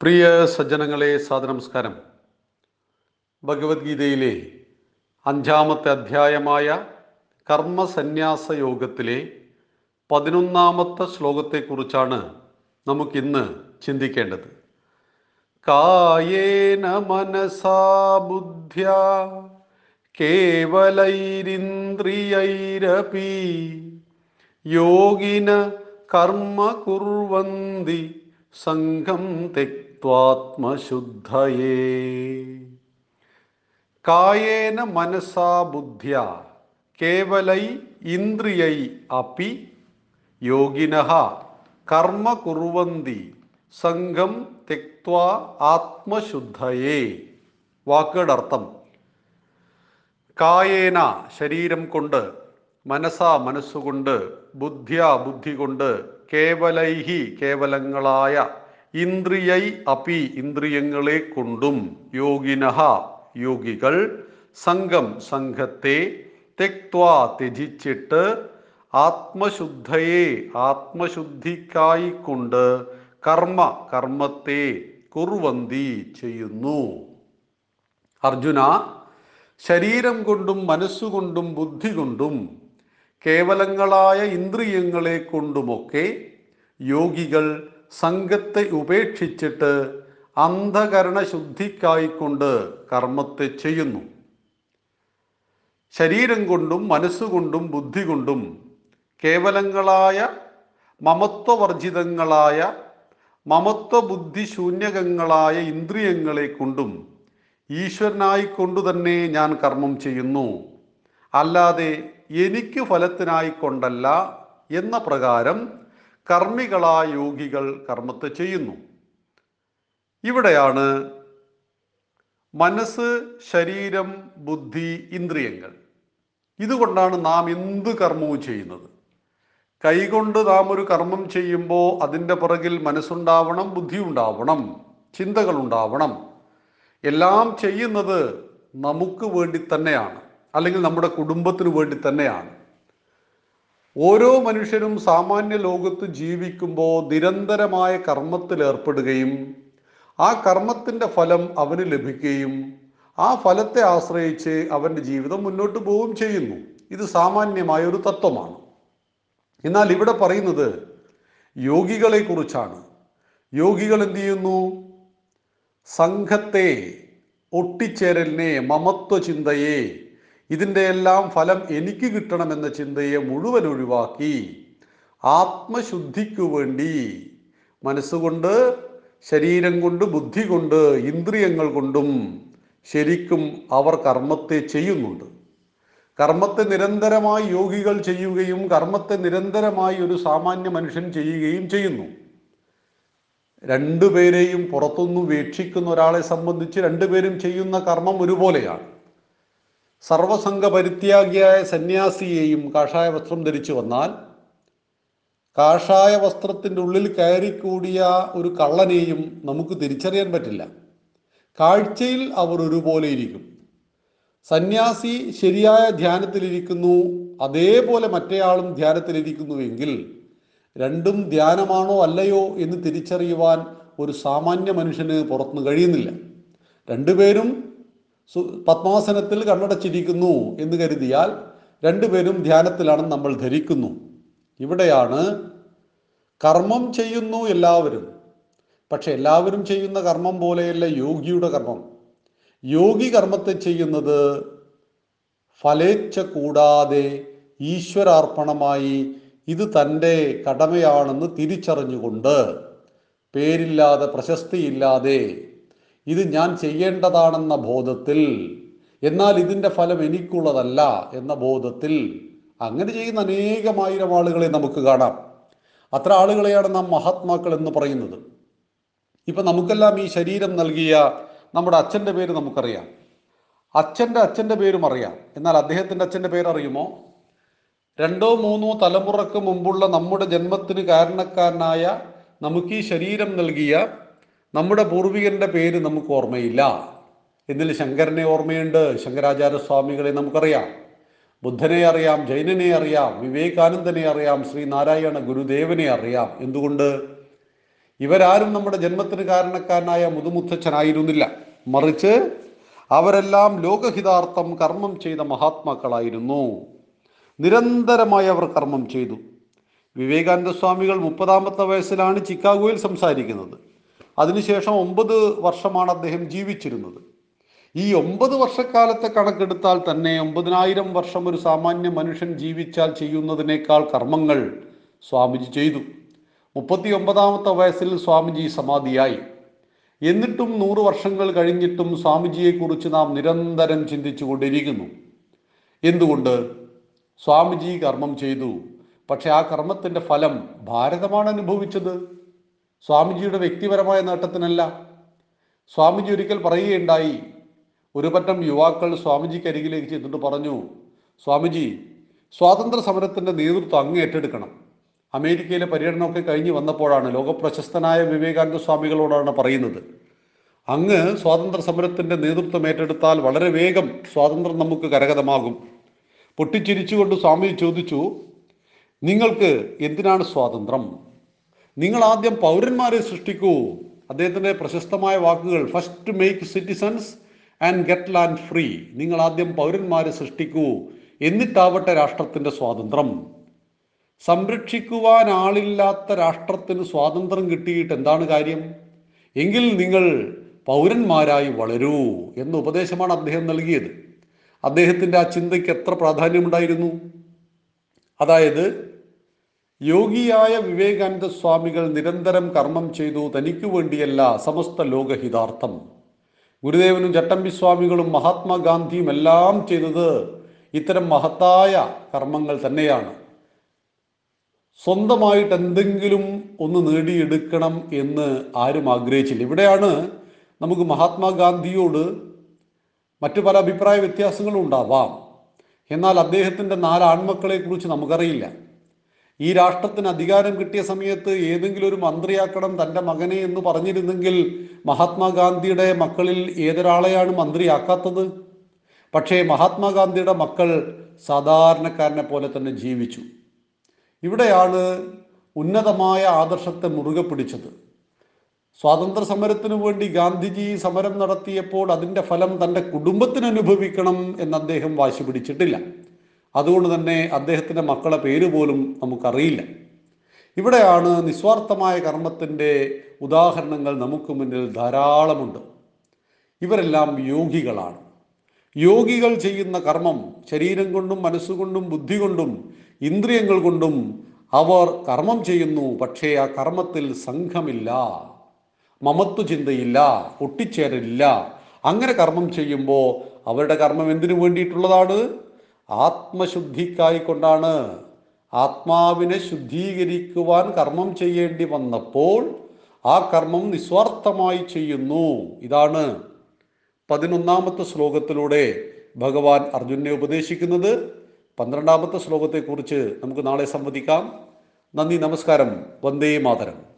പ്രിയ സജ്ജനങ്ങളെ സാദനമസ്കാരം ഭഗവത്ഗീതയിലെ അഞ്ചാമത്തെ അധ്യായമായ കർമ്മസന്യാസ യോഗത്തിലെ പതിനൊന്നാമത്തെ ശ്ലോകത്തെക്കുറിച്ചാണ് നമുക്കിന്ന് ചിന്തിക്കേണ്ടത്. കായേന മനസാ ബുദ്ധ്യ കേവലൈരിന്ദ്രിയൈരപി യോഗിന കർമ്മ കുർവന്തി സംഘം തെക്വാത്മശുദ്ധയേ കായേന മനസാ ബുദ്ധ്യ കേവലൈ ഇന്ദ്രിയൈ അപ്പി യോഗിന കർമ്മ കുറുവന്തി സംഘം തെക്വാ ആത്മശുദ്ധയേ. വാക്കുകളുടെ അർത്ഥം കായേന ശരീരം കൊണ്ട് മനസാ മനസ്സുകൊണ്ട് ബുദ്ധ്യ ബുദ്ധി കൊണ്ട് കേവലൈഹി കേവലങ്ങളായ ഇന്ദ്രിയൈ അപി ഇന്ദ്രിയങ്ങളെ കൊണ്ടും യോഗിനഹ യോഗികൾ സംഘം സംഘത്തെ തെക്വാ ത്യജിച്ചിട്ട് ആത്മശുദ്ധയെ ആത്മശുദ്ധിക്കായിക്കൊണ്ട് കർമ്മ കർമ്മത്തെ കുറുവന്തി ചെയ്യുന്നു. അർജുന ശരീരം കൊണ്ടും മനസ്സുകൊണ്ടും ബുദ്ധി കൊണ്ടും കേവലങ്ങളായ ഇന്ദ്രിയങ്ങളെ കൊണ്ടുമൊക്കെ യോഗികൾ സംഘത്തെ ഉപേക്ഷിച്ചിട്ട് അന്ധകരണ ശുദ്ധിക്കായിക്കൊണ്ട് കർമ്മത്തെ ചെയ്യുന്നു. ശരീരം കൊണ്ടും മനസ്സുകൊണ്ടും ബുദ്ധി കൊണ്ടും കേവലങ്ങളായ മമത്വവർജിതങ്ങളായ മമത്വ ബുദ്ധി ശൂന്യകങ്ങളായ ഇന്ദ്രിയങ്ങളെ കൊണ്ടും ഈശ്വരനായിക്കൊണ്ടു തന്നെ ഞാൻ കർമ്മം ചെയ്യുന്നു. അല്ലാതെ എനിക്ക് ഫലത്തിനായിക്കൊണ്ടല്ല എന്ന പ്രകാരം കർമ്മികളായ യോഗികൾ കർമ്മത്തെ ചെയ്യുന്നു. ഇവിടെയാണ് മനസ്സ് ശരീരം ബുദ്ധി ഇന്ദ്രിയങ്ങൾ. ഇതുകൊണ്ടാണ് നാം എന്ത് കർമ്മവും ചെയ്യുന്നത്. കൈകൊണ്ട് നാം ഒരു കർമ്മം ചെയ്യുമ്പോൾ അതിന്റെ പിറകിൽ മനസ്സുണ്ടാവണം ബുദ്ധി ഉണ്ടാവണം ചിന്തകൾ ഉണ്ടാവണം എല്ലാം ചെയ്യുന്നത് നമുക്ക് വേണ്ടി തന്നെയാണ്. അല്ലെങ്കിൽ നമ്മുടെ കുടുംബത്തിന് വേണ്ടി തന്നെയാണ്. ഓരോ മനുഷ്യനും സാമാന്യ ലോകത്ത് ജീവിക്കുമ്പോൾ നിരന്തരമായ കർമ്മത്തിൽ ഏർപ്പെടുകയും ആ കർമ്മത്തിന്റെ ഫലം അവന് ലഭിക്കുകയും ആ ഫലത്തെ ആശ്രയിച്ച് അവന്റെ ജീവിതം മുന്നോട്ട് പോവുകയും ചെയ്യുന്നു. ഇത് സാമാന്യമായ ഒരു തത്വമാണ്. എന്നാൽ ഇവിടെ പറയുന്നത് യോഗികളെ കുറിച്ചാണ് യോഗികൾ എന്ത് ചെയ്യുന്നു? സംഘത്തെ ഒട്ടിച്ചേരലിനെ മമത്വ ചിന്തയെ ഇതിന്റെ എല്ലാം ഫലം എനിക്ക് കിട്ടണമെന്ന ചിന്തയെ മുഴുവൻ ഒഴിവാക്കി ആത്മശുദ്ധിക്കു വേണ്ടി മനസ്സുകൊണ്ട് ശരീരം കൊണ്ട് ബുദ്ധി കൊണ്ട് ഇന്ദ്രിയങ്ങൾ കൊണ്ടും ശരിക്കും അവർ കർമ്മത്തെ ചെയ്യുന്നുണ്ട്. കർമ്മത്തെ നിരന്തരമായി യോഗികൾ ചെയ്യുകയും കർമ്മത്തെ നിരന്തരമായി ഒരു സാമാന്യ മനുഷ്യൻ ചെയ്യുകയും ചെയ്യുന്നു. രണ്ടുപേരെയും പുറത്തുനിന്ന് വീക്ഷിക്കുന്ന ഒരാളെ സംബന്ധിച്ച് രണ്ടുപേരും ചെയ്യുന്ന കർമ്മം ഒരുപോലെയാണ്. സർവസംഘ പരിത്യാഗിയായ സന്യാസിയെയും കാഷായ വസ്ത്രം ധരിച്ചു വന്നാൽ കാഷായ വസ്ത്രത്തിന്റെ ഉള്ളിൽ കയറിക്കൂടിയ ഒരു കള്ളനെയും നമുക്ക് തിരിച്ചറിയാൻ പറ്റില്ല. കാഴ്ചയിൽ അവർ ഒരുപോലെ ഇരിക്കും. സന്യാസി ശരിയായ ധ്യാനത്തിലിരിക്കുന്നു അതേപോലെ മറ്റേയാളും ധ്യാനത്തിലിരിക്കുന്നുവെങ്കിൽ രണ്ടും ധ്യാനമാണോ അല്ലയോ എന്ന് തിരിച്ചറിയുവാൻ ഒരു സാമാന്യ മനുഷ്യന് പുറത്തുനിന്ന് കഴിയുന്നില്ല. രണ്ടുപേരും പത്മാസനത്തിൽ കണ്ണടച്ചിരിക്കുന്നു എന്ന് കരുതിയാൽ രണ്ടുപേരും ധ്യാനത്തിലാണെന്ന് നമ്മൾ ധരിക്കുന്നു. ഇവിടെയാണ് കർമ്മം ചെയ്യുന്നു എല്ലാവരും. പക്ഷെ എല്ലാവരും ചെയ്യുന്ന കർമ്മം പോലെയല്ല യോഗിയുടെ കർമ്മം. യോഗി കർമ്മത്തെ ചെയ്യുന്നത് ഫലേച്ഛ കൂടാതെ ഈശ്വരാർപ്പണമായി ഇത് തന്റെ കടമയാണെന്ന് തിരിച്ചറിഞ്ഞുകൊണ്ട്. പേരില്ലാതെ പ്രശസ്തിയില്ലാതെ ഇത് ഞാൻ ചെയ്യേണ്ടതാണെന്ന ബോധത്തിൽ എന്നാൽ ഇതിന്റെ ഫലം എനിക്കുള്ളതല്ല എന്ന ബോധത്തിൽ അങ്ങനെ ചെയ്യുന്ന അനേകമായിരം ആളുകളെ നമുക്ക് കാണാം. അത്ര ആളുകളെയാണ് നാം മഹാത്മാക്കൾ എന്ന് പറയുന്നത്. ഇപ്പം നമുക്കെല്ലാം ഈ ശരീരം നൽകിയ നമ്മുടെ അച്ഛന്റെ പേര് നമുക്കറിയാം. അച്ഛന്റെ അച്ഛന്റെ പേരും അറിയാം. എന്നാൽ അദ്ദേഹത്തിന്റെ അച്ഛന്റെ പേര് അറിയുമോ? രണ്ടോ മൂന്നോ തലമുറയ്ക്ക് മുമ്പുള്ള നമ്മുടെ ജന്മത്തിന് കാരണക്കാരനായ നമുക്ക് ഈ ശരീരം നൽകിയ നമ്മുടെ പൂർവികന്റെ പേര് നമുക്ക് ഓർമ്മയില്ല. എന്നിൽ ശങ്കരനെ ഓർമ്മയുണ്ട് ശങ്കരാചാര്യ സ്വാമികളെ നമുക്കറിയാം. ബുദ്ധനെ അറിയാം ജൈനനെ അറിയാം വിവേകാനന്ദനെ അറിയാം ശ്രീനാരായണ ഗുരുദേവനെ അറിയാം. എന്തുകൊണ്ട്? ഇവരാരും നമ്മുടെ ജന്മത്തിന് കാരണക്കാരനായ മുതുമുത്തച്ഛനായിരുന്നില്ല. മറിച്ച് അവരെല്ലാം ലോകഹിതാർത്ഥം കർമ്മം ചെയ്ത മഹാത്മാക്കളായിരുന്നു. നിരന്തരമായി അവർ കർമ്മം ചെയ്തു. വിവേകാനന്ദ സ്വാമികൾ മുപ്പതാമത്തെ വയസ്സിലാണ് ചിക്കാഗോയിൽ സംസാരിക്കുന്നത്. അതിനുശേഷം ഒമ്പത് വർഷമാണ് അദ്ദേഹം ജീവിച്ചിരുന്നത്. ഈ ഒമ്പത് വർഷക്കാലത്തെ കണക്കെടുത്താൽ തന്നെ ഒമ്പതിനായിരം വർഷം ഒരു സാമാന്യ മനുഷ്യൻ ജീവിച്ചാൽ ചെയ്യുന്നതിനേക്കാൾ കർമ്മങ്ങൾ സ്വാമിജി ചെയ്തു. മുപ്പത്തി ഒമ്പതാമത്തെ വയസ്സിൽ സ്വാമിജി സമാധിയായി. എന്നിട്ടും നൂറ് വർഷങ്ങൾ കഴിഞ്ഞിട്ടും സ്വാമിജിയെക്കുറിച്ച് നാം നിരന്തരം ചിന്തിച്ചു കൊണ്ടിരിക്കുന്നു എന്തുകൊണ്ട്? സ്വാമിജി കർമ്മം ചെയ്തു. പക്ഷെ ആ കർമ്മത്തിന്റെ ഫലം ഭാരതമാണ് അനുഭവിച്ചത്. സ്വാമിജിയുടെ വ്യക്തിപരമായ നേട്ടത്തിനല്ല. സ്വാമിജി ഒരിക്കൽ പറയുകയുണ്ടായി ഒരു പറ്റം യുവാക്കൾ സ്വാമിജിക്ക് അരികിലേക്ക് ചെന്നിട്ട് പറഞ്ഞു സ്വാമിജി സ്വാതന്ത്ര്യ സമരത്തിന്റെ നേതൃത്വം അങ്ങ് ഏറ്റെടുക്കണം. അമേരിക്കയിലെ പര്യടനമൊക്കെ കഴിഞ്ഞ് വന്നപ്പോഴാണ് ലോകപ്രശസ്തനായ വിവേകാനന്ദ സ്വാമികളോടാണ് പറയുന്നത്. അങ്ങ് സ്വാതന്ത്ര്യ സമരത്തിന്റെ നേതൃത്വം ഏറ്റെടുത്താൽ വളരെ വേഗം സ്വാതന്ത്ര്യം നമുക്ക് കരകതമാകും പൊട്ടിച്ചിരിച്ചുകൊണ്ട് സ്വാമി ചോദിച്ചു നിങ്ങൾക്ക് എന്തിനാണ് സ്വാതന്ത്ര്യം? നിങ്ങൾ ആദ്യം പൗരന്മാരെ സൃഷ്ടിക്കൂ. അദ്ദേഹത്തിന്റെ പ്രശസ്തമായ വാക്കുകൾ first make citizens and get land free നിങ്ങൾ ആദ്യം പൗരന്മാരെ സൃഷ്ടിക്കൂ. എന്നിട്ടാവട്ടെ രാഷ്ട്രത്തിന്റെ സ്വാതന്ത്ര്യം. സംരക്ഷിക്കുവാൻ ആളില്ലാത്ത രാഷ്ട്രത്തിന് സ്വാതന്ത്ര്യം കിട്ടിയിട്ട് എന്താണ് കാര്യം? എങ്കിൽ നിങ്ങൾ പൗരന്മാരായി വളരൂ എന്ന ഉപദേശമാണ് അദ്ദേഹം നൽകിയത്. അദ്ദേഹത്തിന്റെ ആ ചിന്തയ്ക്ക് എത്ര പ്രാധാന്യമുണ്ടായിരുന്നു? അതായത് യോഗിയായ വിവേകാനന്ദ സ്വാമികൾ നിരന്തരം കർമ്മം ചെയ്തു തനിക്കു വേണ്ടിയല്ല സമസ്ത ലോകഹിതാർത്ഥം ഗുരുദേവനും ചട്ടമ്പി സ്വാമികളും മഹാത്മാഗാന്ധിയും എല്ലാം ചെയ്തത് ഇത്തരം മഹത്തായ കർമ്മങ്ങൾ തന്നെയാണ്. സ്വന്തമായിട്ട് എന്തെങ്കിലും ഒന്ന് നേടിയെടുക്കണം എന്ന് ആരും ആഗ്രഹിച്ചില്ല. ഇവിടെയാണ് നമുക്ക് മഹാത്മാഗാന്ധിയോട് മറ്റു പല അഭിപ്രായ വ്യത്യാസങ്ങളും ഉണ്ടാവാം. എന്നാൽ അദ്ദേഹത്തിന്റെ നാല് ആൺമക്കളെ കുറിച്ച് നമുക്കറിയില്ല. ഈ രാഷ്ട്രത്തിന് അധികാരം കിട്ടിയ സമയത്ത് ഏതെങ്കിലും ഒരു മന്ത്രിയാക്കണം തന്റെ മകനെ എന്ന് പറഞ്ഞിരുന്നെങ്കിൽ മഹാത്മാഗാന്ധിയുടെ മക്കളിൽ ഏതൊരാളെയാണ് മന്ത്രിയാക്കാത്തത്? പക്ഷേ മഹാത്മാഗാന്ധിയുടെ മക്കൾ സാധാരണക്കാരനെ പോലെ തന്നെ ജീവിച്ചു. ഇവിടെയാണ് ഉന്നതമായ ആദർശത്തെ മുറുകെ പിടിച്ചത്. സ്വാതന്ത്ര്യ സമരത്തിനു വേണ്ടി ഗാന്ധിജി സമരം നടത്തിയപ്പോൾ അതിന്റെ ഫലം തന്റെ കുടുംബത്തിന് അനുഭവിക്കണം എന്ന് അദ്ദേഹം വാശി പിടിച്ചിട്ടില്ല. അതുകൊണ്ട് തന്നെ അദ്ദേഹത്തിന്റെ മക്കളെ പേര് പോലും നമുക്കറിയില്ല. ഇവിടെയാണ് നിസ്വാർത്ഥമായ കർമ്മത്തിന്റെ ഉദാഹരണങ്ങൾ നമുക്ക് മുന്നിൽ ധാരാളമുണ്ട്. ഇവരെല്ലാം യോഗികളാണ്. യോഗികൾ ചെയ്യുന്ന കർമ്മം ശരീരം കൊണ്ടും മനസ്സുകൊണ്ടും ബുദ്ധി കൊണ്ടും ഇന്ദ്രിയങ്ങൾ കൊണ്ടും അവർ കർമ്മം ചെയ്യുന്നു പക്ഷേ ആ കർമ്മത്തിൽ സംഘമില്ല മമത്വ ചിന്തയില്ല ഒട്ടിച്ചേരലില്ല. അങ്ങനെ കർമ്മം ചെയ്യുമ്പോൾ അവരുടെ കർമ്മം എന്തിനു വേണ്ടിയിട്ടുള്ളതാണ്? ആത്മശുദ്ധിക്കായി കൊണ്ടാണ് ആത്മാവിനെ ശുദ്ധീകരിക്കുവാൻ കർമ്മം ചെയ്യേണ്ടി വന്നപ്പോൾ ആ കർമ്മം നിസ്വാർത്ഥമായി ചെയ്യുന്നു. ഇതാണ് പതിനൊന്നാമത്തെ ശ്ലോകത്തിലൂടെ ഭഗവാൻ അർജുനെ ഉപദേശിക്കുന്നത്. പന്ത്രണ്ടാമത്തെ ശ്ലോകത്തെക്കുറിച്ച് നമുക്ക് നാളെ സംവദിക്കാം. നന്ദി നമസ്കാരം. വന്ദേ മാതരം.